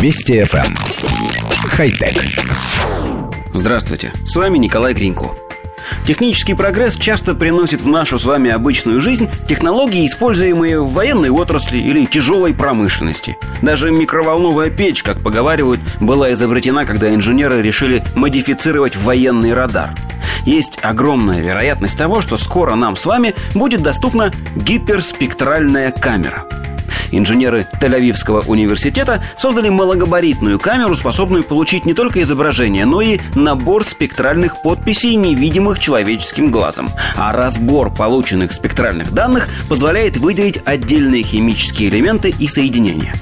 Вести FM. Эм. Хай-тек. Здравствуйте, с вами Николай Гринько. Технический прогресс часто приносит в нашу с вами обычную жизнь технологии, используемые в военной отрасли или тяжелой промышленности. Даже микроволновая печь, как поговаривают, была изобретена, когда инженеры решили модифицировать военный радар. Есть огромная вероятность того, что скоро нам с вами будет доступна гиперспектральная камера – Инженеры Тель-Авивского университета создали малогабаритную камеру, способную получить не только изображение, но и набор спектральных подписей, невидимых человеческим глазом. А разбор полученных спектральных данных позволяет выделить отдельные химические элементы и соединения.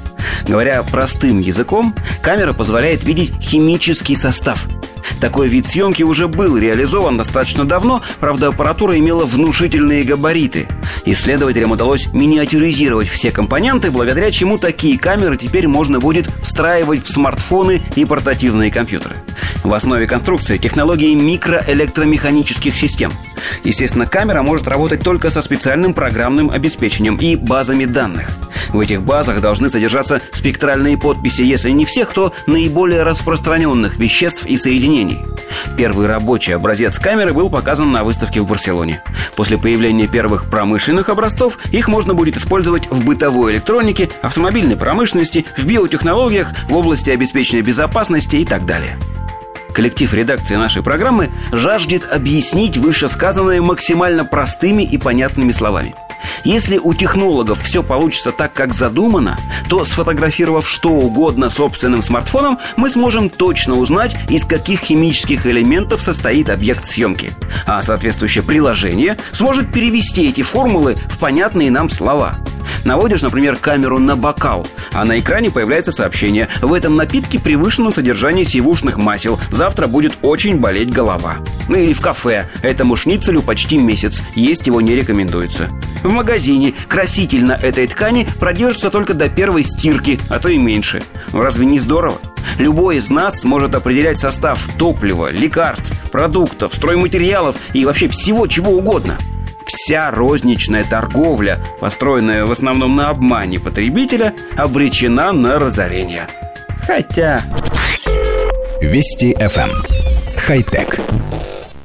Говоря простым языком, камера позволяет видеть химический состав – такой вид съемки уже был реализован достаточно давно, правда, аппаратура имела внушительные габариты. Исследователям удалось миниатюризировать все компоненты, благодаря чему такие камеры теперь можно будет встраивать в смартфоны и портативные компьютеры. В основе конструкции технологии микроэлектромеханических систем. Естественно, камера может работать только со специальным программным обеспечением и базами данных. В этих базах должны содержаться спектральные подписи, если не всех, то наиболее распространенных веществ и соединений. Первый рабочий образец камеры был показан на выставке в Барселоне. После появления первых промышленных образцов их можно будет использовать в бытовой электронике, автомобильной промышленности, в биотехнологиях, в области обеспечения безопасности и так далее. Коллектив редакции нашей программы жаждет объяснить вышесказанное максимально простыми и понятными словами – если у технологов все получится так, как задумано, то сфотографировав что угодно собственным смартфоном, мы сможем точно узнать, из каких химических элементов состоит объект съемки. А соответствующее приложение сможет перевести эти формулы в понятные нам слова. Наводишь, например, камеру на бокал, а на экране появляется сообщение «В этом напитке превышено содержание сивушных масел. Завтра будет очень болеть голова». Ну или в кафе. Этому шницелю почти месяц. Есть его не рекомендуется. В магазине краситель на этой ткани продержится только до первой стирки, а то и меньше. Разве не здорово? Любой из нас сможет определять состав топлива, лекарств, продуктов, стройматериалов и вообще всего чего угодно – вся розничная торговля, построенная в основном на обмане потребителя, обречена на разорение. Хотя... Вести FM. Эм. Хай-тек.